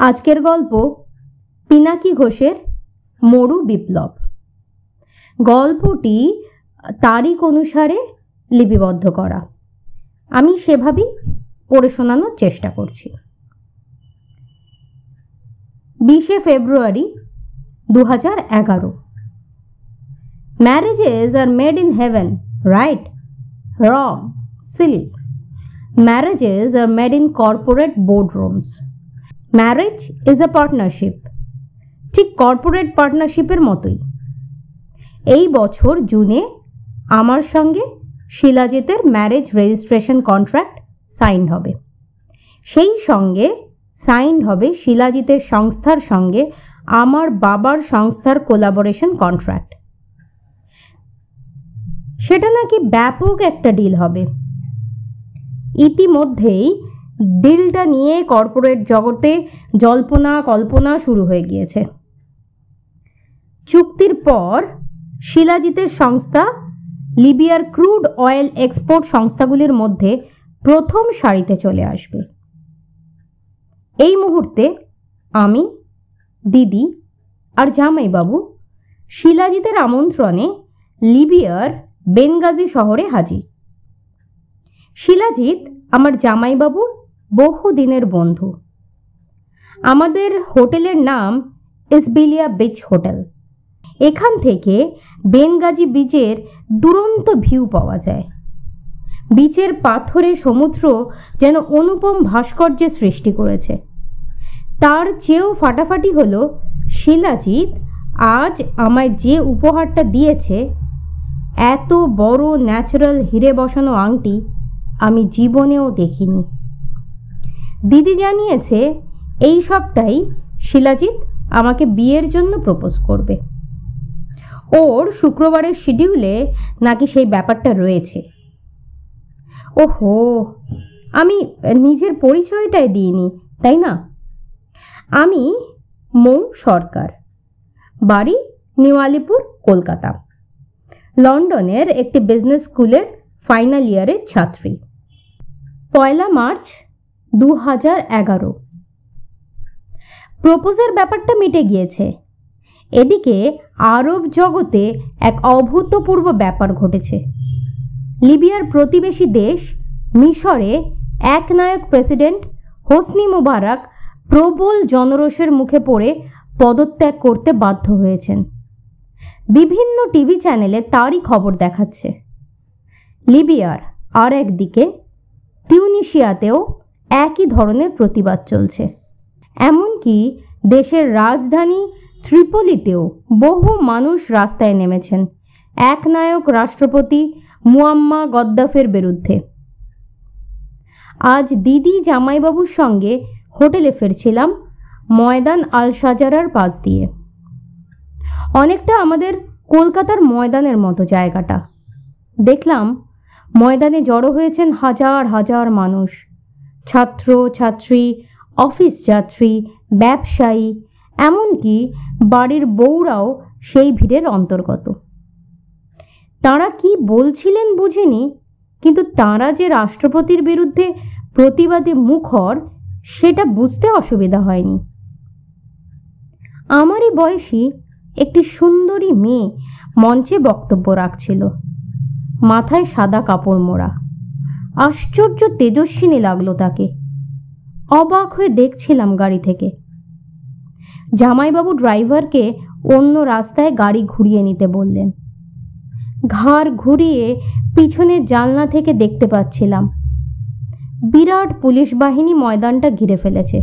আজকের গল্প পিনাকি ঘোষের মরু বিপ্লব। গল্পটি তারিখ অনুসারে লিপিবদ্ধ করা। আমি সেভাবেই পড়ে শোনানোর চেষ্টা করছি। বিশে ফেব্রুয়ারি দু হাজার এগারো। Marriages are made in heaven right wrong silly marriages are made in corporate boardrooms marriage is a partnership ঠিক কর্পোরেট পার্টনারশিপের মতোই। এই বছর জুনে আমার সঙ্গে শিলাজিতের ম্যারেজ রেজিস্ট্রেশন কন্ট্রাক্ট সাইন হবে। সেই সঙ্গে সাইন হবে শিলাজিতের সংস্থার সঙ্গে আমার বাবার সংস্থার কোলাবোরেশন কন্ট্রাক্ট সেটা নাকি ব্যাপক একটা ডিল হবে। ইতিমধ্যেই ডিলটা নিয়ে কর্পোরেট জগতে জল্পনা কল্পনা শুরু হয়ে গিয়েছে। চুক্তির পর শিলাজিতের সংস্থা লিবিয়ার ক্রুড অয়েল এক্সপোর্ট সংস্থাগুলির মধ্যে প্রথম সারিতে চলে আসবে। এই মুহূর্তে আমি, দিদি আর জামাইবাবু শিলাজিতের আমন্ত্রণে লিবিয়ার বেনগাজি শহরে হাজির। শিলাজিৎ, আমার জামাইবাবুর বহুদিনের বন্ধু। আমাদের হোটেলের নাম ইসবিলিয়া বিচ হোটেল। এখান থেকে বেনগাজি বিচের দুরন্ত ভিউ পাওয়া যায়। বিচের পাথরে সমুদ্র যেন অনুপম ভাস্কর্যের সৃষ্টি করেছে। তার চেয়েও ফাটাফাটি হলো, শিলাজিৎ আজ আমায় যে উপহারটা দিয়েছে, এত বড় ন্যাচারাল হিরে বসানো আংটি আমি জীবনেও দেখিনি। দিদি জানিয়েছে, এই সপ্তাহেই শিলাজিৎ আমাকে বিয়ের জন্য প্রপোজ করবে। ওর শুক্রবারের শিডিউলে নাকি সেই ব্যাপারটা রয়েছে। ওহো, আমি নিজের পরিচয়টাই দিইনি, তাই না? আমি মৌ সরকার, বাড়ি নিউ আলিপুর কলকাতা। লন্ডনের একটি বিজনেস স্কুলের ফাইনাল ইয়ারের ছাত্রী। পয়লা মার্চ দু হাজার এগারো। প্রপোজের ব্যাপারটা মিটে গিয়েছে। এদিকে আরব জগতে এক অভূতপূর্ব ব্যাপার ঘটেছে। লিবিয়ার প্রতিবেশী দেশ মিশরে এক নায়ক প্রেসিডেন্ট হোসনি মুবারক প্রবল জনরোষের মুখে পড়ে পদত্যাগ করতে বাধ্য হয়েছেন। বিভিন্ন টিভি চ্যানেলে তারই খবর দেখাচ্ছে। লিবিয়ার আর একদিকে তিউনিশিয়াতেও একই ধরনের প্রতিবাদ চলছে। এমনকি দেশের রাজধানী ত্রিপলিতেও বহু মানুষ রাস্তায় নেমেছেন। একনায়ক রাষ্ট্রপতি মুয়াম্মা গদ্দাফের বিরুদ্ধে। আজ দিদি জামাইবাবুর সঙ্গে হোটেলে ফিরছিলাম ময়দান আল সাজারার পাশ দিয়ে। অনেকটা আমাদের কলকাতার ময়দানের মতো জায়গাটা। দেখলাম ময়দানে জড়ো হয়েছেন হাজার হাজার মানুষ। ছাত্র, ছাত্রী, অফিস যাত্রী, ব্যবসায়ী, এমনকি বাড়ির বউরাও সেই ভিড়ের অন্তর্গত। তারা কি বলছিলেন বুঝিনি, কিন্তু তারা যে রাষ্ট্রপতির বিরুদ্ধে প্রতিবাদে মুখর, সেটা বুঝতে অসুবিধা হয়নি। আমারই বয়সী একটি সুন্দরী মেয়ে মঞ্চে বক্তব্য রাখছিল, মাথায় সাদা কাপড় মোড়া। আশ্চর্য তেজস্বিনী লাগল তাকে। অবাক হয়ে দেখছিলাম গাড়ি থেকে। জামাইবাবু ড্রাইভারকে অন্য রাস্তায় গাড়ি ঘুরিয়ে নিতে বললেন। ঘাড় ঘুরিয়ে পিছনের জানলা থেকে দেখতে পাচ্ছিলাম। বিরাট পুলিশ বাহিনী ময়দানটা ঘিরে ফেলেছে।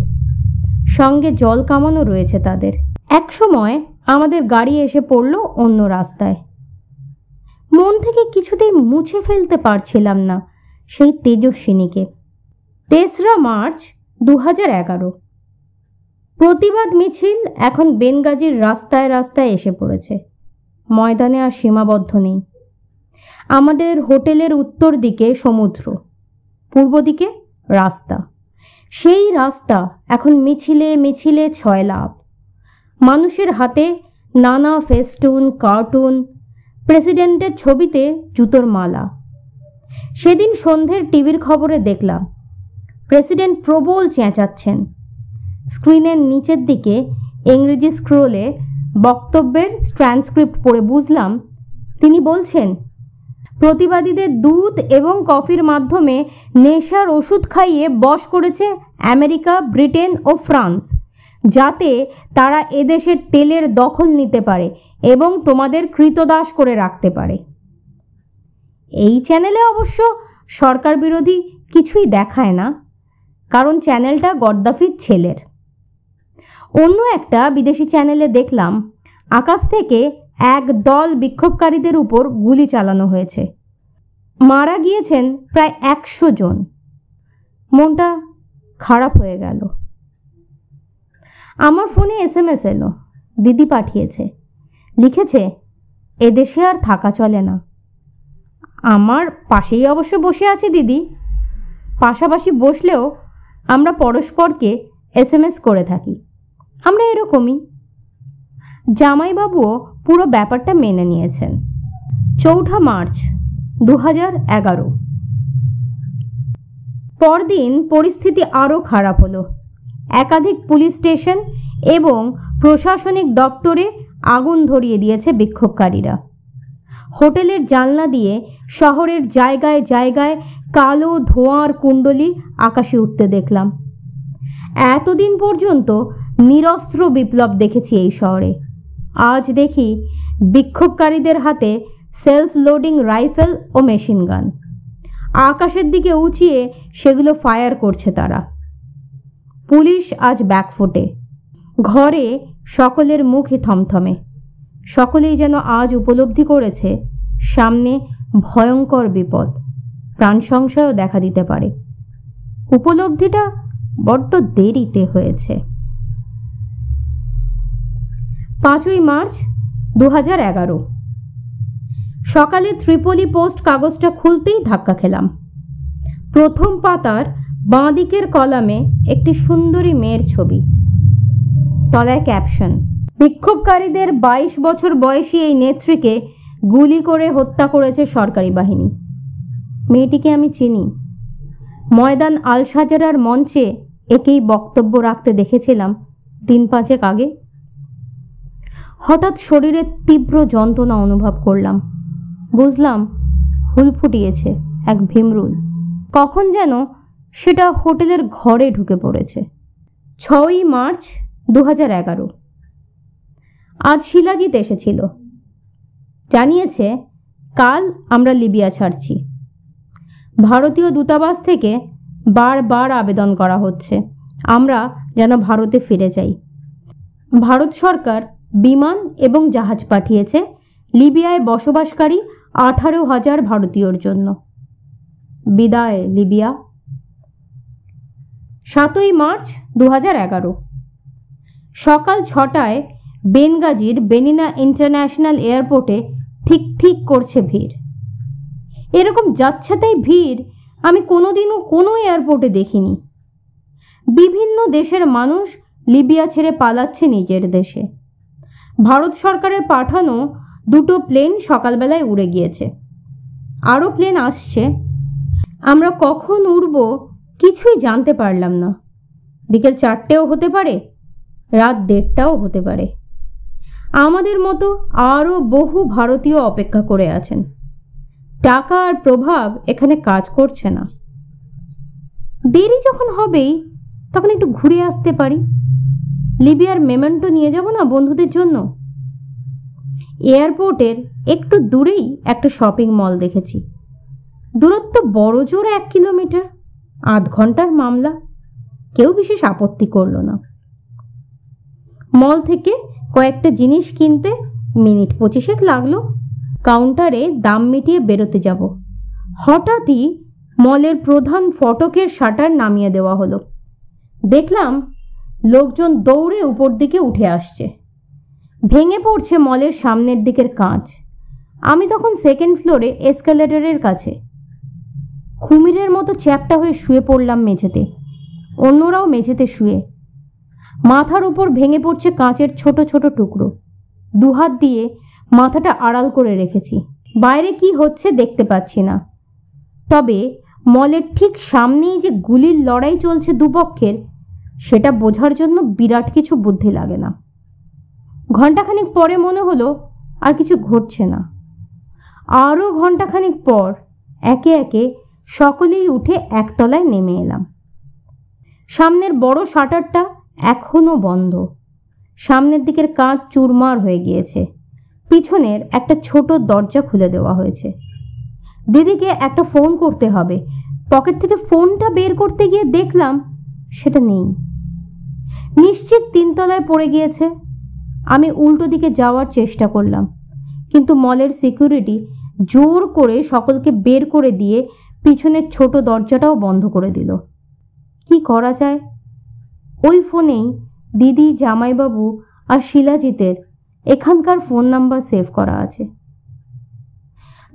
সঙ্গে জল কামানো রয়েছে তাদের। এক সময় আমাদের গাড়ি এসে পড়ল অন্য রাস্তায়। মন থেকে কিছুতেই মুছে ফেলতে পারছিলাম না। সেই তেজস্বিনীকে। তেসরা মার্চ দু হাজার এগারো। প্রতিবাদ মিছিল এখন বেনগাজির রাস্তায় রাস্তায় এসে পড়েছে। ময়দানে আর সীমাবদ্ধ নেই। আমাদের হোটেলের উত্তর দিকে সমুদ্র, পূর্ব দিকে রাস্তা। সেই রাস্তা এখন মিছিলে মিছিলে ছয় লাভ। মানুষের হাতে নানা ফেস্টুন, কার্টুন, প্রেসিডেন্টের ছবিতে জুতোর মালা। সেদিন সন্ধ্যের টিভির খবরে দেখলাম, প্রেসিডেন্ট প্রবল চেঁচাচ্ছেন। স্ক্রিনের নিচের দিকে ইংরেজি স্ক্রোলে বক্তব্যের ট্রান্সক্রিপ্ট পড়ে বুঝলাম, তিনি বলছেন, প্রতিবাদীদের দুধ এবং কফির মাধ্যমে নেশার ওষুধ খাইয়ে বশ করেছে আমেরিকা, ব্রিটেন ও ফ্রান্স, যাতে তারা এদেশের তেলের দখল নিতে পারে এবং তোমাদের কৃতদাস করে রাখতে পারে। এই চ্যানেলে অবশ্য সরকার বিরোধী কিছুই দেখায় না, কারণ চ্যানেলটা গদ্দাফির ছেলের। অন্য একটা বিদেশি চ্যানেলে দেখলাম, আকাশ থেকে এক দল বিক্ষোভকারীদের উপর গুলি চালানো হয়েছে। মারা গিয়েছেন প্রায় একশো জন। মনটা খারাপ হয়ে গেল। আমার ফোনে এস এম এস এলো, দিদি পাঠিয়েছে। লিখেছে, এদেশে আর থাকা চলে না। আমার পাশেই অবশ্য বসে আছে দিদি। পাশাপাশি বসলেও আমরা পরস্পরকে এস এম এস করে থাকি। আমরা এরকমই। জামাইবাবুও পুরো ব্যাপারটা মেনে নিয়েছেন। চৌঠা মার্চ দু হাজার এগারো। পরদিন পরিস্থিতি আরও খারাপ হলো। একাধিক পুলিশ স্টেশন এবং প্রশাসনিক দপ্তরে আগুন ধরিয়ে দিয়েছে বিক্ষোভকারীরা। হোটেলের জানলা দিয়ে শহরের জায়গায় জায়গায় কালো ধোঁয়ার কুণ্ডলি আকাশে উঠতে দেখলাম। এতদিন পর্যন্ত নিরস্ত্র বিপ্লব দেখেছি এই শহরে। আজ দেখি বিক্ষোভকারীদের হাতে সেলফ লোডিং রাইফেল ও মেশিন গান। আকাশের দিকে উঁচিয়ে সেগুলো ফায়ার করছে তারা। পুলিশ আজ ব্যাকফুটে। ঘরে সকলের মুখে থমথমে। সকলেই যেন আজ উপলব্ধি করেছে, সামনে ভয়ঙ্কর বিপদ, প্রাণ সংশয়ও দেখা দিতে পারে। উপলব্ধিটা বড্ড দেরিতে হয়েছে। পাঁচই মার্চ দু হাজার এগারো। সকালে ত্রিপলি পোস্ট কাগজটা খুলতেই ধাক্কা খেলাম। প্রথম পাতার বাঁ দিকের কলামে একটি সুন্দরী মেয়ের ছবি। তলায় ক্যাপশন। বিক্ষোভকারীদের ২২ বছর বয়সী এই নেত্রীকে গুলি করে হত্যা করেছে সরকারি বাহিনী। মেয়েটিকে আমি চিনি। ময়দান আল সাজারার মঞ্চে একেই বক্তব্য রাখতে দেখেছিলাম দিন পাঁচেক আগে। হঠাৎ শরীরে তীব্র যন্ত্রণা অনুভব করলাম। বুঝলাম হুল ফুটিয়েছে এক ভীমরুল। কখন যেন সেটা হোটেলের ঘরে ঢুকে পড়েছে। ছয়ই মার্চ দু হাজার এগারো। আজ শিলাজিৎ এসেছিল। জানিয়েছে, কাল আমরা লিবিয়া ছাড়ছি। ভারতীয় দূতাবাস থেকে বারবার আবেদন করা হচ্ছে। আমরা যেন ভারতে ফিরে যাই। ভারত সরকার বিমান এবং জাহাজ পাঠিয়েছে। লিবিয়ায় বসবাসকারী আঠারো হাজার ভারতীয়র জন্য। বিদায়, লিবিয়া। সাতই মার্চ দু হাজার এগারো। সকাল ছটায় বেনগাজির বেনিনা ইন্টারন্যাশনাল এয়ারপোর্টে ঠিক ঠিক করছে ভিড়। এরকম যাচ্ছেতাই ভিড় আমি কোনোদিনও কোনো এয়ারপোর্টে দেখিনি। বিভিন্ন দেশের মানুষ লিবিয়া ছেড়ে পালাচ্ছে নিজের দেশে। ভারত সরকারের পাঠানো দুটো প্লেন সকালবেলায় উড়ে গিয়েছে। আরও প্লেন আসছে। আমরা কখন উড়ব কিছুই জানতে পারলাম না। বিকেল চারটেও হতে পারে, রাত দেড়টাও হতে পারে। আমাদের মতো আরও বহু ভারতীয় অপেক্ষা করে আছেন। টাকা আর প্রভাব এখানে কাজ করছে না। দেরি যখন হবেই, তখন একটু ঘুরে আসতে পারি। লিবিয়ার মেমেন্টো নিয়ে যাব না বন্ধুদের জন্য? এয়ারপোর্টের একটু দূরেই একটা শপিং মল দেখেছি। দূরত্ব বড় জোর এক কিলোমিটার, আধ ঘণ্টার মামলা। কেউ বিশেষ আপত্তি করল না। মল থেকে কয়েকটা জিনিস কিনতে মিনিট পঁচিশেক লাগল। কাউন্টারে দাম মিটিয়ে বেরোতে যাব। হঠাৎই মলের প্রধান ফটকের শাটার নামিয়ে দেওয়া হলো। দেখলাম লোকজন দৌড়ে উপর দিকে উঠে আসছে। ভেঙে পড়ছে মলের সামনের দিকের কাঁচ। আমি তখন সেকেন্ড ফ্লোরে এসকালেটরের কাছে। কুমিরের মতো চ্যাপটা হয়ে শুয়ে পড়লাম মেঝেতে। অন্যরাও মেঝেতে শুয়ে মাথার উপর ভেঙে পড়ছে কাঁচের ছোট ছোট টুকরো। দুহাত দিয়ে মাথাটা আড়াল করে রেখেছি। বাইরে কি হচ্ছে দেখতে পাচ্ছি না। তবে মলের ঠিক সামনেই যে গুলির লড়াই চলছে দুপক্ষের, সেটা বোঝার জন্য বিরাট কিছু বুদ্ধি লাগে না। ঘণ্টাখানিক পরে মনে হলো আর কিছু ঘটছে না। আরও ঘণ্টাখানিক পর একে একে সকলেই উঠে একতলায় নেমে এলাম। সামনের বড় শাটারটা এখনও বন্ধ। সামনের দিকের কাঁচ চুরমার হয়ে গিয়েছে। পিছনের একটা ছোট দরজা খুলে দেওয়া হয়েছে। দিদিকে একটা ফোন করতে হবে। পকেট থেকে ফোনটা বের করতে গিয়ে দেখলাম সেটা নেই। নিশ্চিত তিনতলায় পড়ে গিয়েছে। আমি উল্টো দিকে যাওয়ার চেষ্টা করলাম। কিন্তু মলের সিকিউরিটি জোর করে সকলকে বের করে দিয়ে পিছনের ছোট দরজাটাও বন্ধ করে দিল। কি করা যায়? ওই ফোনেই দিদি, জামাইবাবু আর শিলাজিতের এখানকার ফোন নাম্বার সেভ করা আছে।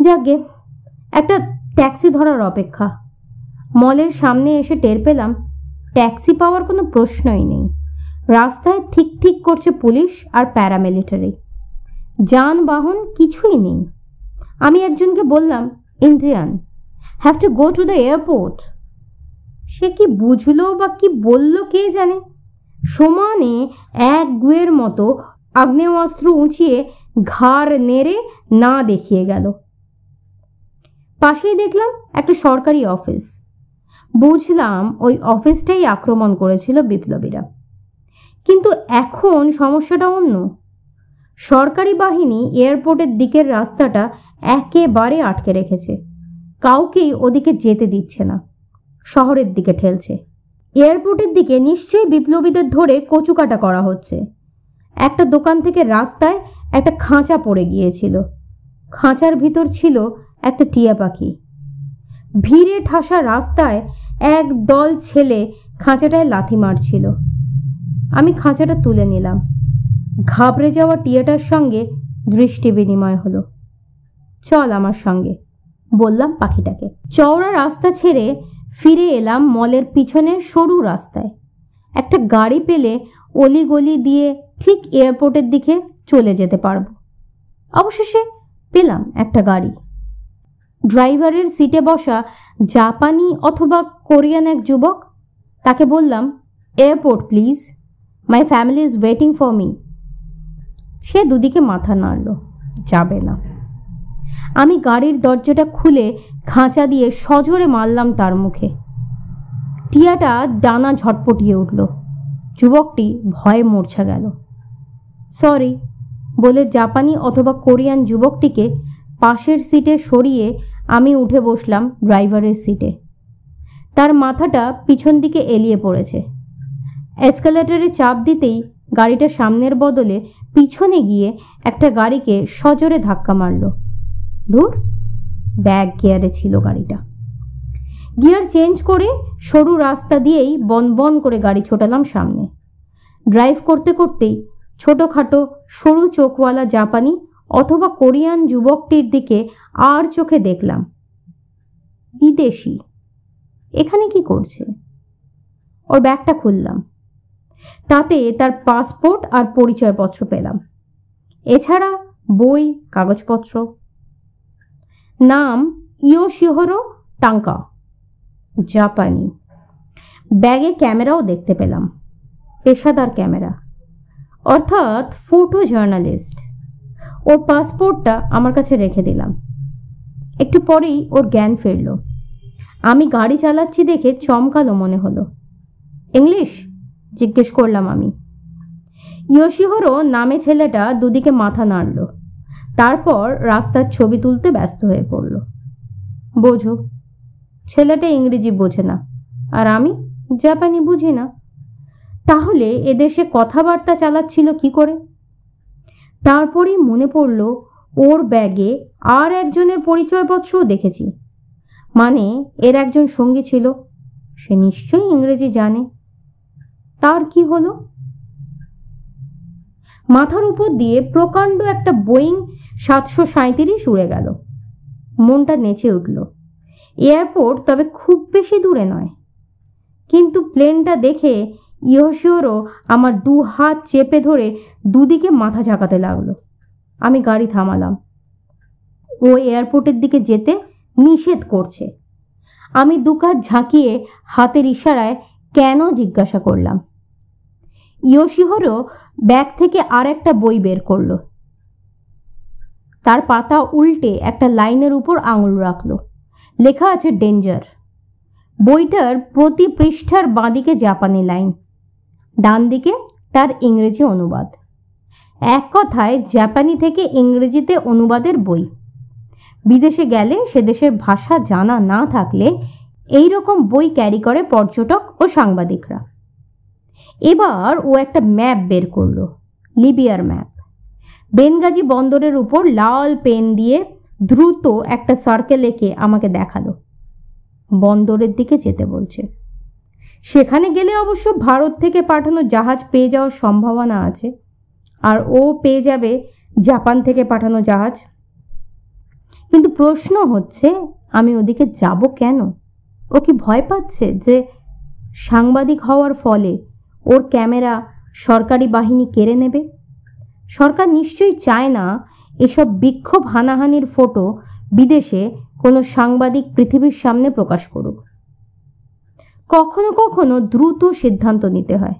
যাকে একটা ট্যাক্সি ধরার অপেক্ষা। মলের সামনে এসে টের পেলাম, ট্যাক্সি পাওয়ার কোনো প্রশ্নই নেই। রাস্তায় ঠিক ঠিক করছে পুলিশ আর প্যারামিলিটারি। যানবাহন কিছুই নেই। আমি একজনকে বললাম, Indian have to go to the airport সে কি বুঝলো বা কি বলল কে জানে? সমানে এক গুয়ের মতো আগ্নেয়াস্ত্র উঁচিয়ে ঘাড় নেড়ে না দেখিয়ে গেল। পাশেই দেখলাম একটা সরকারি অফিস। বুঝলাম ওই অফিসটাই আক্রমণ করেছিল বিপ্লবীরা। কিন্তু এখন সমস্যাটা অন্য। সরকারি বাহিনী এয়ারপোর্টের দিকের রাস্তাটা একেবারে আটকে রেখেছে। কাউকেই ওদিকে যেতে দিচ্ছে না। শহরের দিকে ঠেলছে। এয়ারপোর্টের দিকে নিশ্চয়ই বিপ্লবীদের ধরে কচুকাটা করা হচ্ছে। একটা দোকান থেকে রাস্তায় একটা খাঁচা পড়ে গিয়েছিল। খাঁচার ভিতর ছিল একটা টিয়া পাখি। ভিড়ে ঠাসা রাস্তায় এক দল ছেলে খাঁচাটায় লাথি মারছিল। আমি খাঁচাটা তুলে নিলাম। ঘাবড়ে যাওয়া টিয়াটার সঙ্গে দৃষ্টি বিনিময় হলো। চল আমার সঙ্গে, বললাম পাখিটাকে। চওড়া রাস্তা ছেড়ে ফিরে এলাম মলের পিছনের সরু রাস্তায়। একটা গাড়ি পেলে অলিগলি দিয়ে ঠিক এয়ারপোর্টের দিকে চলে যেতে পারব। অবশেষে পেলাম একটা গাড়ি। ড্রাইভারের সিটে বসা জাপানি অথবা কোরিয়ান এক যুবক, তাকে বললাম, airport, please. My family is waiting for me. সে দুদিকে মাথা নাড়ল। যাবে না। আমি গাড়ির দরজাটা খুলে খাঁচা দিয়ে সজোরে মারলাম তার মুখে। টিয়াটা ডানা ঝটপটিয়ে উঠল। যুবকটি ভয়ে মূর্ছা গেল। সরি, বলে জাপানি অথবা কোরিয়ান যুবকটিকে পাশের সিটে সরিয়ে আমি উঠে বসলাম ড্রাইভারের সিটে। তার মাথাটা পিছন দিকে এলিয়ে পড়েছে। এসকালেটারে চাপ দিতেই গাড়িটা সামনের বদলে পিছনে গিয়ে একটা গাড়িকে সজোরে ধাক্কা মারল। ধুর, ব্যাগ গিয়ারে ছিল গাড়িটা। গিয়ার চেঞ্জ করে সরু রাস্তা দিয়েই বন বন করে গাড়ি ছোটালাম সামনে। ড্রাইভ করতে করতেই ছোটোখাটো সরু চোখওয়ালা জাপানি অথবা কোরিয়ান যুবকটির দিকে আর চোখে দেখলাম। বিদেশি। এখানে কি করছে? ওর ব্যাগটা খুললাম। তাতে তার পাসপোর্ট আর পরিচয়পত্র পেলাম। এছাড়া বই, কাগজপত্র নাম ইয়োশিহরো টাঙ্কা, জাপানি। ব্যাগে ক্যামেরাও দেখতে পেলাম, পেশাদার ক্যামেরা। অর্থাৎ ফটো জার্নালিস্ট। ওর পাসপোর্টটা আমার কাছে রেখে দিলাম। একটু পরেই ওর জ্ঞান ফিরল। আমি গাড়ি চালাচ্ছি দেখে চমকালো মনে হলো। ইংলিশ? জিজ্ঞেস করলাম আমি। ইয়োশিহরো নামে ছেলেটা দুদিকে মাথা নাড়ল। তারপর রাস্তার ছবি তুলতে ব্যস্ত হয়ে পড়ল। বোঝো, ছেলেটা ইংরেজি বোঝে না, আর আমি জাপানি বুঝি না। তাহলে এদেশে কথাবার্তা চালাচ্ছিল কি করে? তারপরেই মনে পড়ল, ওর ব্যাগে আর একজনের পরিচয়পত্রও দেখেছি। মানে এর একজন সঙ্গী ছিল, সে নিশ্চয়ই ইংরেজি জানে। তার কি হলো? মাথার উপর দিয়ে প্রকাণ্ড একটা বোয়িং সাতশো সাঁত্রিশ উড়ে গেল। মনটা নেচে উঠল। এয়ারপোর্ট তবে খুব বেশি দূরে নয়। কিন্তু প্লেনটা দেখে ইহসিওরও আমার দু হাত চেপে ধরে দুদিকে মাথা ঝাঁকাতে লাগল। আমি গাড়ি থামালাম। ও এয়ারপোর্টের দিকে যেতে নিষেধ করছে। আমি দুকাত ঝাঁকিয়ে হাতের ইশারায় কেন জিজ্ঞাসা করলাম। ইয়োশিহরও ব্যাগ থেকে আর একটা বই বের করল। তার পাতা উল্টে একটা লাইনের উপর আঙুল রাখল। লেখা আছে ডেঞ্জার। বইটার প্রতি পৃষ্ঠার বাঁদিকে জাপানি লাইন। ডান দিকে তার ইংরেজি অনুবাদ। এক কথায় জাপানি থেকে ইংরেজিতে অনুবাদের বই। বিদেশে গেলে সে দেশের ভাষা জানা না থাকলে এই রকম বই ক্যারি করে পর্যটক ও সাংবাদিকরা। এবার ও একটা ম্যাপ বের করল, লিবিয়ার ম্যাপ। বেনগাজি বন্দরের উপর লাল পেন দিয়ে দ্রুত একটা সার্কেল এঁকে আমাকে দেখাল। বন্দরের দিকে যেতে বলছে। সেখানে গেলে অবশ্য ভারত থেকে পাঠানো জাহাজ পেয়ে যাওয়ার সম্ভাবনা আছে। আর ও পেয়ে যাবে জাপান থেকে পাঠানো জাহাজ। কিন্তু প্রশ্ন হচ্ছে, আমি ওদিকে যাব কেন? ও কি ভয় পাচ্ছে যে সাংবাদিক হওয়ার ফলে ওর ক্যামেরা সরকারি বাহিনী কেড়ে নেবে? সরকার নিশ্চয়ই চায় না এসব বিক্ষোভ হানাহানির ফটো বিদেশে কোনো সাংবাদিক পৃথিবীর সামনে প্রকাশ করুক। কখনো কখনো দ্রুত সিদ্ধান্ত নিতে হয়।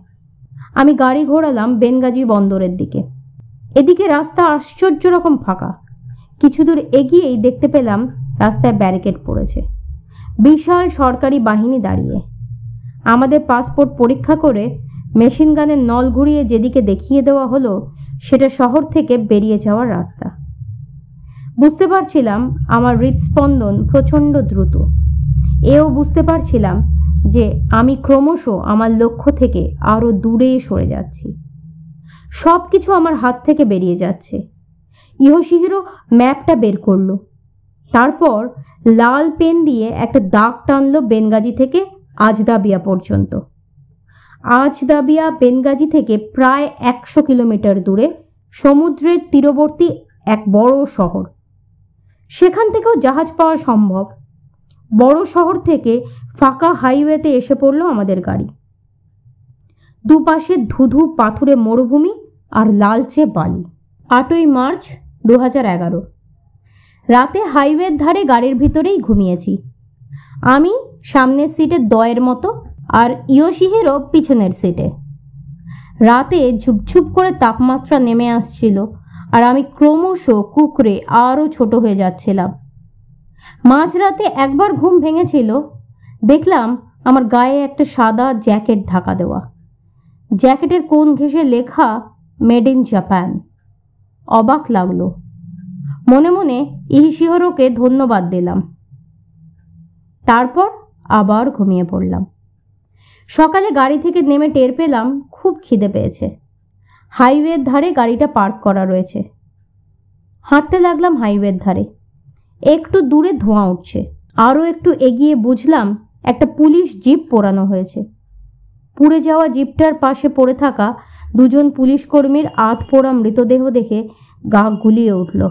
আমি গাড়ি ঘোরালাম বেনগাজি বন্দরের দিকে। এদিকে রাস্তা আশ্চর্য রকম ফাঁকা। কিছু দূর এগিয়েই দেখতে পেলাম রাস্তায় ব্যারিকেড পড়েছে। বিশাল সরকারি বাহিনী দাঁড়িয়ে। আমাদের পাসপোর্ট পরীক্ষা করে মেশিন গানের নল ঘুরিয়ে যেদিকে দেখিয়ে দেওয়া হলো সেটা শহর থেকে বেরিয়ে যাওয়ার রাস্তা। বুঝতে পারছিলাম আমার হৃদস্পন্দন প্রচণ্ড দ্রুত। এও বুঝতে পারছিলাম যে আমি ক্রমশ আমার লক্ষ্য থেকে আরও দূরে সরে যাচ্ছি। সব কিছু আমার হাত থেকে বেরিয়ে যাচ্ছে। ইহশিহিরও ম্যাপটা বের করল। তারপর লাল পেন দিয়ে একটা দাগ টানলো বেনগাজি থেকে আজদাবিয়া পর্যন্ত। আজদাবিয়া বেনগাজি থেকে প্রায় একশো কিলোমিটার দূরে সমুদ্রের তীরবর্তী এক বড় শহর। সেখান থেকেও জাহাজ পাওয়া সম্ভব। বড় শহর থেকে ফাঁকা হাইওয়েতে এসে পড়ল আমাদের গাড়ি। দুপাশে ধুধু পাথুরে মরুভূমি আর লালচে বালি। আটই মার্চ দু এগারো। রাতে হাইওয়ের ধারে গাড়ির ভিতরেই ঘুমিয়েছি। আমি সামনের সিটে দয়ের মতো আর ইয়োশিহেরও পিছনের সিটে রাতে ঝুপঝুপ করে তাপমাত্রা নেমে আসছিল আর আমি ক্রমশ কুকরে আরও ছোট হয়ে যাচ্ছিলাম। মাঝরাতে একবার ঘুম ভেঙেছিল, দেখলাম আমার গায়ে একটা সাদা জ্যাকেট ঢাকা দেওয়া। জ্যাকেটের কোন ঘেঁষে লেখা মেড ইন জাপান অবাক লাগল। মনে মনে ইহিশিহরোকে ধন্যবাদ দিলাম। তারপর আবার ঘুমিয়ে পড়লাম। সকালে গাড়ি থেকে নেমে টের পেলাম খুব খিদে পেয়েছে। হাইওয়ের ধারে গাড়িটা পার্ক করা রয়েছে। হাঁটতে লাগলাম হাইওয়ের ধারে। একটু দূরে ধোঁয়া উঠছে। আরও একটু এগিয়ে বুঝলাম একটা পুলিশ জিপ পোড়ানো হয়েছে। পুড়ে যাওয়া জিপটার পাশে পড়ে থাকা দুজন পুলিশ কর্মীর আধ পোড়া মৃতদেহ দেখে গা গুলিয়ে উঠল।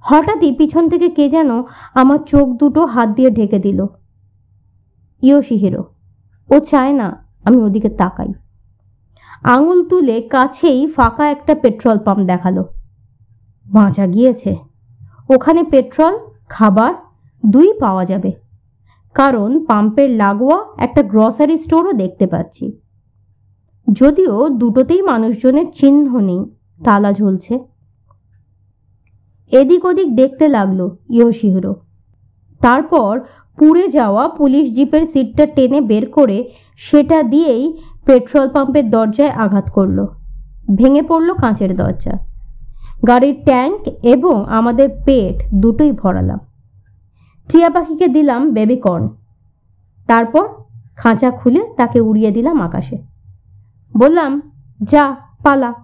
হঠাৎই পিছন থেকে কে যেন আমার চোখ দুটো হাত দিয়ে ঢেকে দিল। ইয়োশিহিরো ও চায় না আমি ওদিকে তাকাই। আঙুল তুলে কাছেই ফাঁকা একটা পেট্রোল পাম্প দেখাল। বাঁচা গিয়েছে। ওখানে পেট্রোল, খাবার দুই পাওয়া যাবে। কারণ পাম্পের লাগোয়া একটা গ্রসারি স্টোরও দেখতে পাচ্ছি। যদিও দুটোতেই মানুষজনের চিহ্ন নেই, তালা ঝুলছে। এদিক ওদিক দেখতে লাগল ইয়োশিহরো তারপর পুড়ে যাওয়া পুলিশ জিপের সিটটা টেনে বের করে সেটা দিয়েই পেট্রোল পাম্পের দরজায় আঘাত করল। ভেঙে পড়ল কাঁচের দরজা। গাড়ির ট্যাঙ্ক এবং আমাদের পেট দুটোই ভরালাম। টিয়া পাখিকে দিলাম বেবি কর্ন। তারপর খাঁচা খুলে তাকে উড়িয়ে দিলাম আকাশে। বললাম, যা, পালা।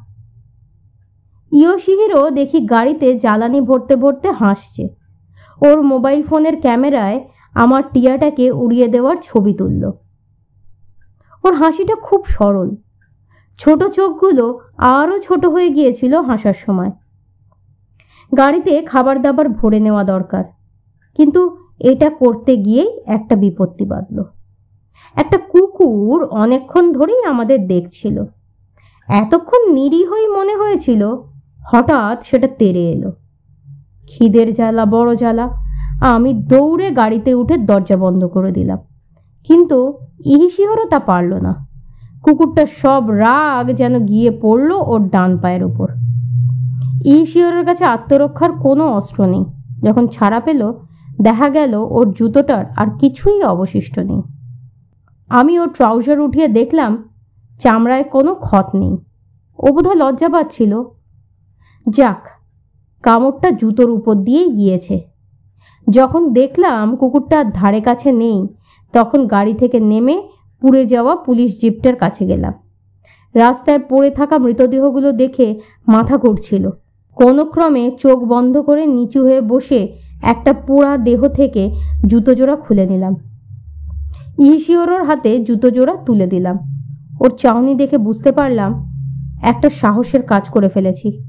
ইয়োশিহিরও দেখি গাড়িতে জ্বালানি ভরতে ভরতে হাসছে। ওর মোবাইল ফোনের ক্যামেরায় আমার টিয়াটাকে উড়িয়ে দেওয়ার ছবি তুলল। ওর হাসিটা খুব সরল। ছোট চোখগুলো আরও ছোট হয়ে গিয়েছিল হাসার সময়। গাড়িতে খাবার দাবার ভরে নেওয়া দরকার। কিন্তু এটা করতে গিয়েই একটা বিপত্তি বাঁধল। একটা কুকুর অনেকক্ষণ ধরেই আমাদের দেখছিল। এতক্ষণ নিরীহই মনে হয়েছিল, হঠাৎ সেটা তেরে এলো। খিদের জ্বালা, বড় জ্বালা আমি দৌড়ে গাড়িতে উঠে দরজা বন্ধ করে দিলাম। কিন্তু ইহিশিহরও তা পারল না। কুকুরটার সব রাগ যেন গিয়ে পড়ল ওর ডান পায়ের ওপর ইশিওরের কাছে আত্মরক্ষার কোনো অস্ত্র নেই। যখন ছাড়া পেল, দেখা গেল ওর জুতোটার আর কিছুই অবশিষ্ট নেই। আমি ওর ট্রাউজার উঠিয়ে দেখলাম, চামড়ায় কোনো ক্ষত নেই। ও বোধহয় লজ্জা পাচ্ছিল যাক, কামড়টা জুতোর উপর দিয়েই গিয়েছে। যখন দেখলাম কুকুরটা ধারে কাছে নেই, তখন গাড়ি থেকে নেমে পুড়ে যাওয়া পুলিশ জিপটার কাছে গেলাম। রাস্তায় পড়ে থাকা মৃতদেহগুলো দেখে মাথা ঘুরছিল। কোনো ক্রমে চোখ বন্ধ করে নিচু হয়ে বসে একটা পোড়া দেহ থেকে জুতো জোড়া খুলে নিলাম। ইহিশিওরোর হাতে জুতো জোড়া তুলে দিলাম। ওর চাউনি দেখে বুঝতে পারলাম একটা সাহসের কাজ করে ফেলেছি।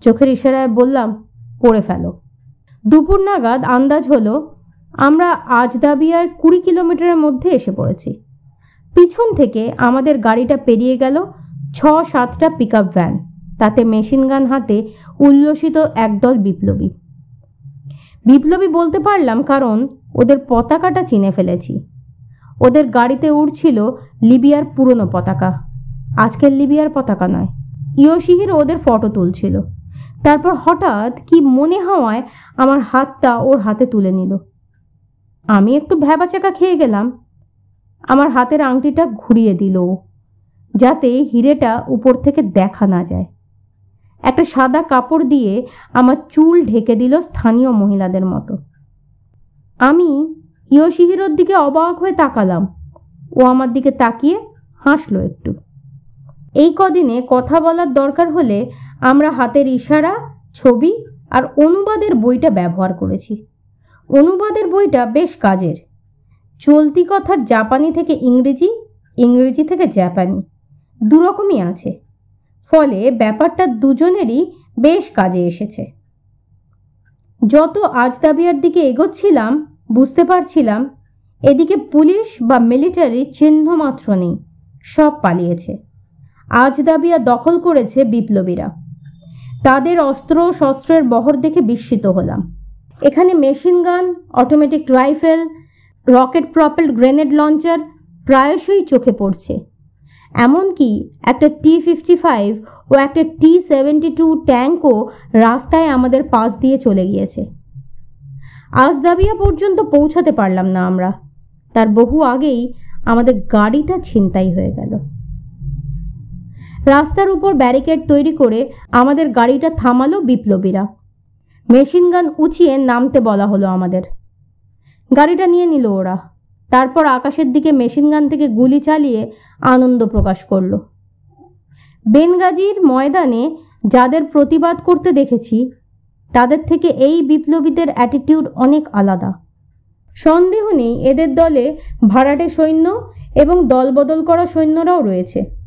চোখের ইশারায় বললাম, পড়ে ফেলো। দুপুর নাগাদ আন্দাজ হলো, আমরা আজদাবিয়ার কুড়ি কিলোমিটারের মধ্যে এসে পড়েছি। পিছন থেকে আমাদের গাড়িটা পেরিয়ে গেল ছ সাতটা পিক ভ্যান তাতে মেশিন গান হাতে উল্লসিত একদল বিপ্লবী। বিপ্লবী বলতে পারলাম কারণ ওদের পতাকাটা চিনে ফেলেছি। ওদের গাড়িতে উড়ছিল লিবিয়ার পুরনো পতাকা। আজকের লিবিয়ার পতাকা নয়। ইয়োশিহির ওদের ফটো তুলছিল। তারপর হঠাৎ কি মনে হওয়ায় আমার হাতটা ওর হাতে তুলে নিল। আমি একটু ভ্যাবাচাকা খেয়ে গেলাম। আমার হাতের আংটিটা ঘুরিয়ে দিল যাতে হিরেটা উপর থেকে দেখা না যায়। একটা সাদা কাপড় দিয়ে আমার চুল ঢেকে দিল স্থানীয় মহিলাদের মতো। আমি ইয়োশিহিরোর দিকে অবাক হয়ে তাকালাম। ও আমার দিকে তাকিয়ে হাসলো একটু। এই কদিনে কথা বলার দরকার হলে আমরা হাতের ইশারা, ছবি আর অনুবাদের বইটা ব্যবহার করেছি। অনুবাদের বইটা বেশ কাজের। চলতি কথার জাপানি থেকে ইংরেজি ইংরেজি থেকে জাপানি। দুরকমই আছে। ফলে ব্যাপারটা দুজনেরই বেশ কাজে এসেছে। যত আজদাবিয়ার দিকে এগোচ্ছিলাম, বুঝতে পারছিলাম, এদিকে পুলিশ বা মিলিটারি চিহ্ন মাত্র নেই, সব পালিয়েছে। আজদাবিয়া দখল করেছে বিপ্লবীরা। তাদের অস্ত্র শস্ত্রের বহর দেখে বিস্মিত হলাম। এখানে machine gun, automatic rifle, rocket propelled grenade launcher প্রায়শই চোখে পড়ছে। এমনকি একটা টি ফিফটি ফাইভ ও একটা টি সেভেন্টি টু ট্যাঙ্কও রাস্তায় আমাদের পাশ দিয়ে চলে গিয়েছে। আজদাবিয়া পর্যন্ত পৌঁছাতে পারলাম না আমরা। তার বহু আগেই আমাদের গাড়িটা ছিনতাই হয়ে গেল। রাস্তার উপর ব্যারিকেড তৈরি করে আমাদের গাড়িটা থামালো বিপ্লবীরা। মেশিন গান উঁচিয়ে নামতে বলা হলো আমাদের। গাড়িটা নিয়ে নিল ওরা। তারপর আকাশের দিকে মেশিন গান থেকে গুলি চালিয়ে আনন্দ প্রকাশ করল। বেনগাজির ময়দানে যাদের প্রতিবাদ করতে দেখেছি, তাদের থেকে এই বিপ্লবীদের অ্যাটিটিউড অনেক আলাদা। সন্দেহ নেই এদের দলে ভাড়াটে সৈন্য এবং দলবদল করা সৈন্যরাও রয়েছে।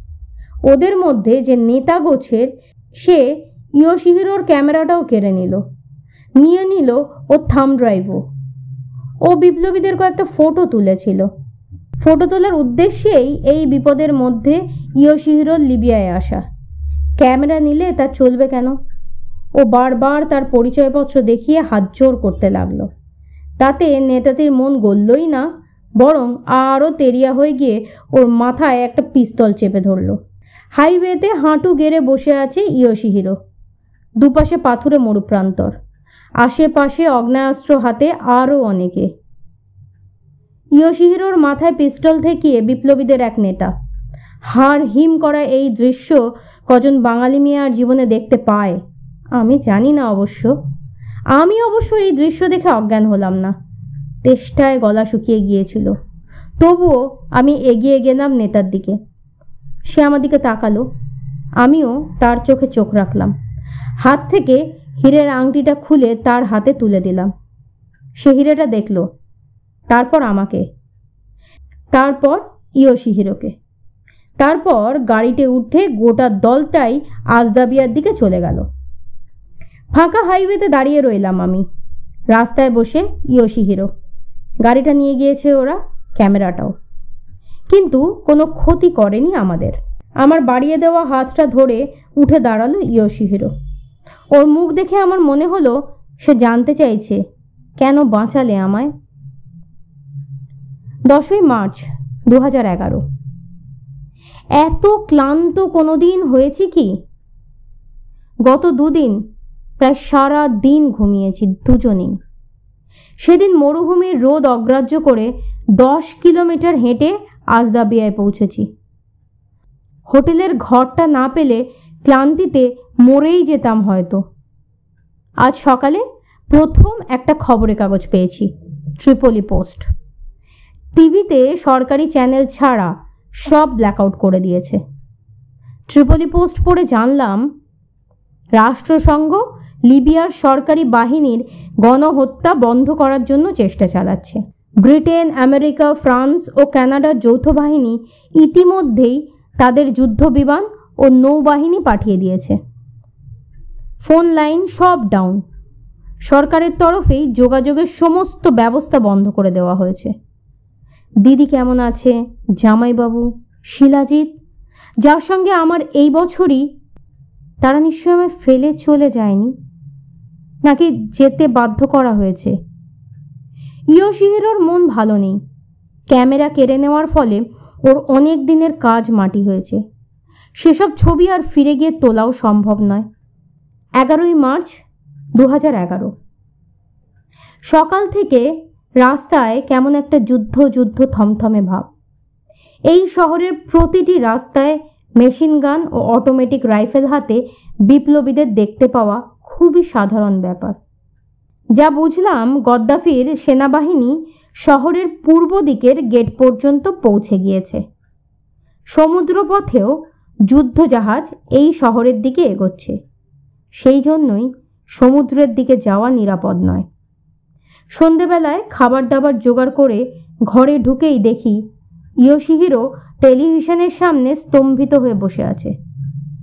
ওদের মধ্যে যে নেতা গোছের, সে ইয়োশিহিরোর ক্যামেরাটাও কেড়ে নিল। নিয়ে নিল ও থাম ড্রাইভও। ও বিপ্লবীদের কয়েকটা ফটো তুলেছিল। ফটো তোলার উদ্দেশ্যেই এই বিপদের মধ্যে ইয়োশিহিরোর লিবিয়ায় আসা। ক্যামেরা নিলে তার চলবে কেন? ও বারবার তার পরিচয়পত্র দেখিয়ে হাতজোর করতে লাগল। তাতে নেতাটির মন গললই না, বরং আরও তেরিয়া হয়ে গিয়ে ওর মাথায় একটা পিস্তল চেপে ধরল। হাইওয়েতে হাঁটু গেড়ে বসে আছে ইয়োশিহিরো দুপাশে পাথুরে মরুপ্রান্তর। আশেপাশে অগ্নেয়াস্ত্র হাতে আরও অনেকে। ইয়োশিহিরোর মাথায় পিস্তল ঠেকিয়ে বিপ্লবীদের এক নেতা। হাড় হিম করা এই দৃশ্য কজন বাঙালি মেয়ার জীবনে দেখতে পায়, আমি জানি না অবশ্য। আমি অবশ্য এই দৃশ্য দেখে অজ্ঞান হলাম না। তেষ্টায় গলা শুকিয়ে গিয়েছিল। তবুও আমি এগিয়ে গেলাম নেতার দিকে। সে আমার দিকে তাকালো। আমিও তার চোখে চোখ রাখলাম। হাত থেকে হীরের আংটিটা খুলে তার হাতে তুলে দিলাম। সে হিরেটা দেখল, তারপর আমাকে, তারপর ইয়োশিহিরোকে তারপর গাড়িতে উঠে গোটা দলটাই আজদাবিয়ার দিকে চলে গেল। ফাঁকা হাইওয়েতে দাঁড়িয়ে রইলাম আমি। রাস্তায় বসে ইয়োশিহিরো গাড়িটা নিয়ে গিয়েছে ওরা, ক্যামেরাটাও। কিন্তু কোনো ক্ষতি করেনি আমাদের। আমার বাড়িয়ে দেওয়া হাতটা ধরে উঠে দাঁড়াল ইয়োশিহিরো। ওর মুখ দেখে আমার মনে হলো সে জানতে চাইছে, কেন বাঁচালে আমায়? দশই মার্চ দু হাজার এগারো। এত ক্লান্ত কোনোদিন হয়েছে কি? গত দুদিন প্রায় সারা দিন ঘুমিয়েছি দুজনেই। সেদিন মরুভূমির রোদ অগ্রাহ্য করে দশ কিলোমিটার হেঁটে আজদাবিয়ায় পৌঁছেছি। হোটেলের ঘরটা না পেলে ক্লান্তিতে মরেই যেতাম হয়তো। আজ সকালে প্রথম একটা খবরের কাগজ পেয়েছি ট্রিপলি পোস্ট। টিভিতে সরকারি চ্যানেল ছাড়া সব ব্ল্যাকআউট করে দিয়েছে। ট্রিপলি পোস্ট পড়ে জানলাম, রাষ্ট্রসংঘ লিবিয়ার সরকারি বাহিনীর গণহত্যা বন্ধ করার জন্য চেষ্টা চালাচ্ছে। ব্রিটেন, আমেরিকা, ফ্রান্স ও কানাডার যৌথ বাহিনী ইতিমধ্যেই তাদের যুদ্ধ বিমান ও নৌবাহিনী পাঠিয়ে দিয়েছে। ফোন লাইন সব ডাউন। সরকারের তরফেই যোগাযোগের সমস্ত ব্যবস্থা বন্ধ করে দেওয়া হয়েছে। দিদি কেমন আছে? জামাইবাবু? শিলাজিৎ? যার সঙ্গে আমার এই বছরই তারা নিশ্চয় আমায় ফেলে চলে যায়নি? নাকি যেতে বাধ্য করা হয়েছে? ইয়োশিহিরোর মন ভালো নেই। ক্যামেরা কেড়ে নেওয়ার ফলে ওর অনেক দিনের কাজ মাটি হয়েছে। সেসব ছবি আর ফিরে গিয়ে তোলাও সম্ভব নয়। এগারোই মার্চ দু এগারো। সকাল থেকে রাস্তায় কেমন একটা যুদ্ধ যুদ্ধ, থমথমে ভাব। এই শহরের প্রতিটি রাস্তায় মেশিন গান ও অটোমেটিক রাইফেল হাতে বিপ্লবীদের দেখতে পাওয়া খুবই সাধারণ ব্যাপার। যা বুঝলাম গদ্দাফির সেনাবাহিনী শহরের পূর্ব দিকের গেট পর্যন্ত পৌঁছে গিয়েছে। সমুদ্রপথেও যুদ্ধজাহাজ এই শহরের দিকে এগোচ্ছে। সেই জন্যই সমুদ্রের দিকে যাওয়া নিরাপদ নয়। সন্ধেবেলায় খাবার দাবার জোগাড় করে ঘরে ঢুকেই দেখি ইয়োশিহিরো টেলিভিশনের সামনে স্তম্ভিত হয়ে বসে আছে।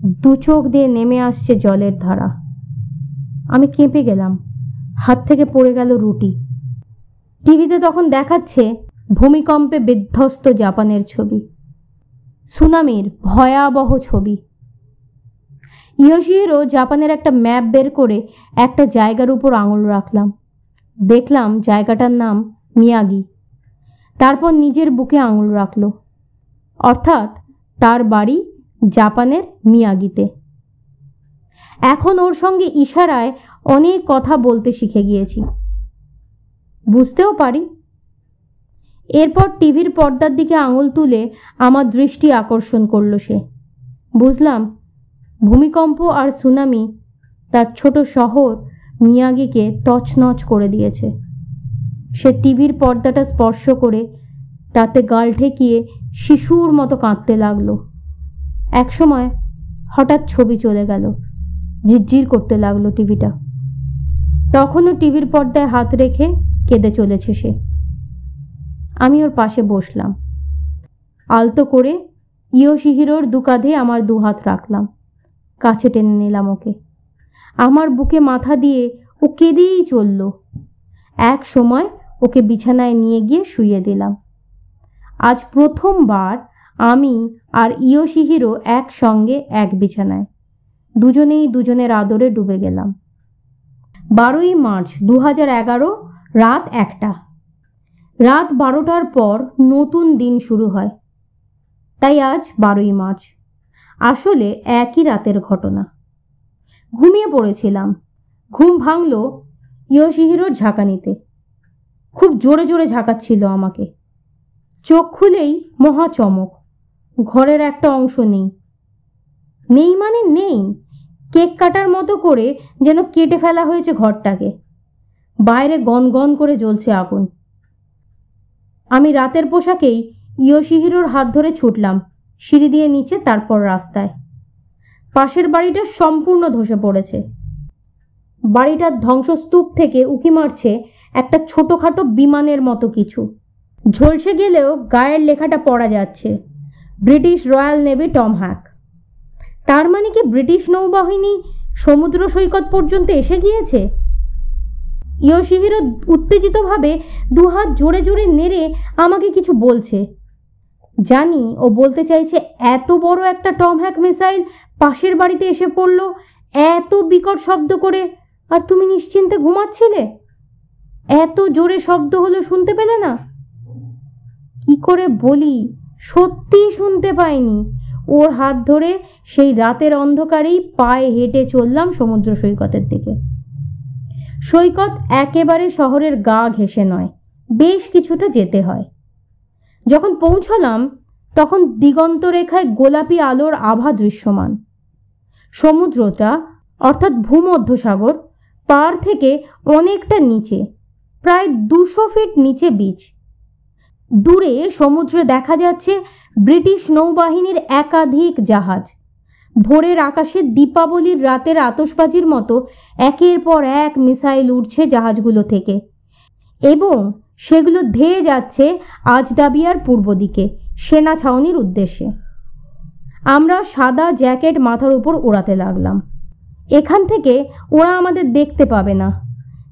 দু চোখ দিয়ে নেমে আসছে জলের ধারা। আমি কেঁপে গেলাম। হাত থেকে পড়ে গেল রুটি। টিভিতে তখন দেখাচ্ছে ভূমিকম্পে বিধ্বস্ত জাপানের ছবি। সুনামির ভয়াবহ ছবি। ইয়োশিহিরো জাপানের একটা ম্যাপ বের করে একটা জায়গার উপর আঙুল রাখলাম। দেখলাম জায়গাটার নাম মিয়াগি। তারপর নিজের বুকে আঙুল রাখল। অর্থাৎ তার বাড়ি জাপানের মিয়াগিতে। এখন ওর সঙ্গে ইশারায় অনেক কথা বলতে শিখে গিয়েছি। বুঝতেও পারি। এরপর টিভির পর্দার দিকে আঙুল তুলে আমার দৃষ্টি আকর্ষণ করল সে। বুঝলাম, ভূমিকম্প আর সুনামি তার ছোট শহর মিয়াগিকে তছনছ করে দিয়েছে। সে টিভির পর্দাটা স্পর্শ করে তাতে গাল ঠেকিয়ে শিশুর মতো কাঁদতে লাগল। একসময় হঠাৎ ছবি চলে গেল, ঝিরঝির করতে লাগল টিভিটা। তখনও টিভির পর্দায় হাত রেখে কেঁদে চলেছে সে। আমি ওর পাশে বসলাম। আলতো করে ইয়োশিহিরোর দু কাঁধে আমার দু হাত রাখলাম। কাছে টেনে নিলাম ওকে। আমার বুকে মাথা দিয়ে ও কেঁদেই চলল। এক সময় ওকে বিছানায় নিয়ে গিয়ে শুইয়ে দিলাম। আজ প্রথমবার আমি আর ইয়োশিহিরো একসঙ্গে এক বিছানায়। দুজনেই দুজনের আদরে ডুবে গেলাম। বারোই মার্চ দু এগারো, রাত একটা। রাত বারোটার পর নতুন দিন শুরু হয়। তাই আজ বারোই মার্চ। আসলে একই রাতের ঘটনা। ঘুমিয়ে পড়েছিলাম। ঘুম ভাঙল ইয়োশিহিরোর ঝাঁকানিতে খুব জোরে জোরে ঝাঁকাচ্ছিল আমাকে। চোখ খুলেই মহা চমক। ঘরের একটা অংশ নেই। নেই মানে নেই? কেক কাটার মতো করে যেন কেটে ফেলা হয়েছে ঘরটাকে। বাইরে গনগন করে জ্বলছে আগুন। আমি রাতের পোশাকেই ইয়োশিহিরোর হাত ধরে ছুটলাম, সিঁড়ি দিয়ে নিচে, তারপর রাস্তায়। পাশের বাড়িটা সম্পূর্ণ ধসে পড়েছে। বাড়িটার ধ্বংসস্তূপ থেকে উকি মারছে একটা ছোটোখাটো বিমানের মতো কিছু। ঝলসে গেলেও গায়ের লেখাটা পড়া যাচ্ছে, British royal navy Tom hack. তার মানে কি ব্রিটিশ নৌবাহিনী সমুদ্র সৈকত পর্যন্ত এসে গিয়েছে? ইয়োশিহিরো উত্তেজিতভাবে দুহাত জোরে জোরে নেড়ে আমাকে কিছু বলছে। জানি ও বলতে চাইছে, এত বড় একটা টম হ্যাক মিসাইল পাশের বাড়িতে এসে পড়ল, এত বিকট শব্দ করে, আর তুমি নিশ্চিন্তে ঘুমাচ্ছিলে? এত জোরে শব্দ হলো শুনতে পেলে না? কি করে বলি, সত্যিই শুনতে পাইনি। ওর হাত ধরে সেই রাতের অন্ধকারেই পায়ে হেঁটে চললাম সমুদ্র সৈকতের দিকে। সৈকত একেবারে শহরের গা ঘেঁষে নয়, বেশ কিছুটা যেতে হয়। যখন পৌঁছলাম, তখন দিগন্ত রেখায় গোলাপি আলোর আভা দৃশ্যমান। সমুদ্রটা, অর্থাৎ ভূমধ্যসাগর, পার থেকে অনেকটা নিচে, প্রায় দুশো ফিট নিচে বিচ। দূরে সমুদ্রে দেখা যাচ্ছে ব্রিটিশ নৌবাহিনীর একাধিক জাহাজ। ভোরের আকাশে দীপাবলির রাতের আতসবাজির মতো একের পর এক মিসাইল উঠছে জাহাজগুলো থেকে। এবং সেগুলো ধেয়ে যাচ্ছে আজদাবিয়ার পূর্ব দিকে সেনা ছাউনির উদ্দেশ্যে। আমরা সাদা জ্যাকেট মাথার উপর ওড়াতে লাগলাম। এখান থেকে ওরা আমাদের দেখতে পাবে না।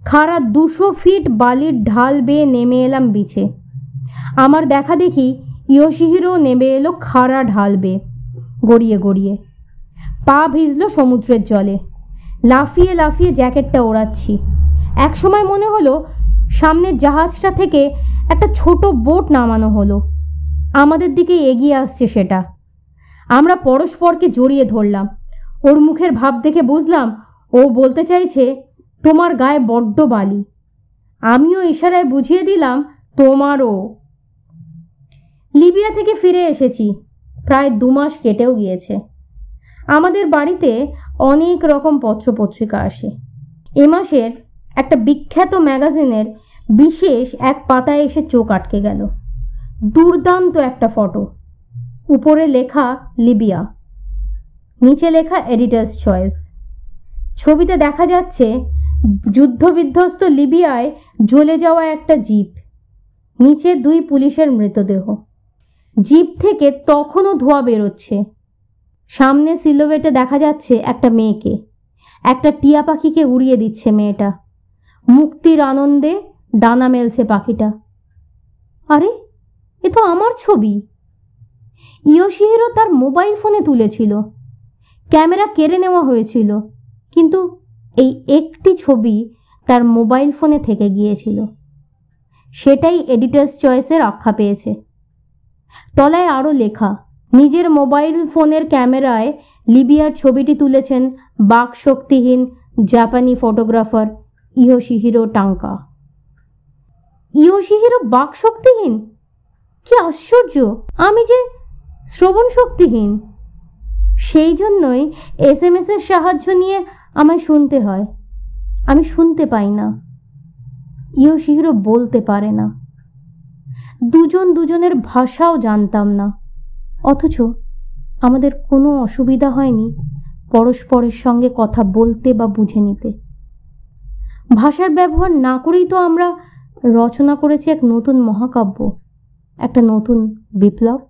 খাড়া দুশো ফিট বালির ঢাল বেয়ে নেমে এলাম বিছে আমার দেখা দেখি ইয়োশিহিরও নেমে এলো, খাড়া ঢাল বেয়ে গড়িয়ে গড়িয়ে। পা ভিজলো সমুদ্রের জলে। লাফিয়ে লাফিয়ে জ্যাকেটটা ওড়াচ্ছি। একসময় মনে হলো, সামনের জাহাজটা থেকে একটা ছোট বোট নামানো হলো। আমাদের দিকে এগিয়ে আসছে সেটা। আমরা পরস্পরকে জড়িয়ে ধরলাম। ওর মুখের ভাব দেখে বুঝলাম, ও বলতে চাইছে, তোমার গায়ে বড্ড বালি। আমিও ইশারায় বুঝিয়ে দিলাম, তোমারও। লিবিয়া থেকে ফিরে এসেছি। প্রায় দু মাস কেটেও গিয়েছে। আমাদের বাড়িতে অনেক রকম পত্রপত্রিকা আসে। এ মাসের একটা বিখ্যাত ম্যাগাজিনের বিশেষ এক পাতায় এসে চোখ আটকে গেল। দুর্দান্ত একটা ফটো। উপরে লেখা, লিবিয়া। নিচে লেখা এডিটার্স চয়েস ছবিতে দেখা যাচ্ছে, যুদ্ধবিধ্বস্ত লিবিয়ায় জ্বলে যাওয়া একটা জিপ। নিচে দুই পুলিশের মৃতদেহ। জিপ থেকে তখনও ধোঁয়া বেরোচ্ছে। সামনে সিলোভেটে দেখা যাচ্ছে একটা মেয়েকে। একটা টিয়া পাখিকে উড়িয়ে দিচ্ছে মেয়েটা। মুক্তির আনন্দে ডানা মেলছে পাখিটা। আরে, এ তো আমার ছবি। ইয়োশিহিরো তার মোবাইল ফোনে তুলেছিল। ক্যামেরা কেড়ে নেওয়া হয়েছিল, কিন্তু এই একটি ছবি তার মোবাইল ফোনে থেকে গিয়েছিল। সেটাই এডিটার্স চয়েসে রক্ষা পেয়েছে। তলায় আরও লেখা, নিজের মোবাইল ফোনের ক্যামেরায় লিবিয়ার ছবিটি তুলেছেন বাক শক্তিহীন জাপানি ফটোগ্রাফার ইয়োশিহিরো টাঙ্কা। ইয়োশিহিরো বাকশক্তিহীন কি আশ্চর্য! আমি যে শ্রবণ শক্তিহীন। সেই জন্যই এস এম এসের সাহায্য নিয়ে আমায় শুনতে হয়। আমি শুনতে পাই না। ইয়োশিহিরো বলতে পারে না। দুজন দুজনের ভাষাও জানতাম না। অথচ আমাদের কোনো অসুবিধা হয়নি পরস্পরের সঙ্গে কথা বলতে বা বুঝে নিতে। ভাষার ব্যবহার না করেই তো আমরা রচনা করেছি এক নতুন মহাকাব্য, একটা নতুন বিপ্লব।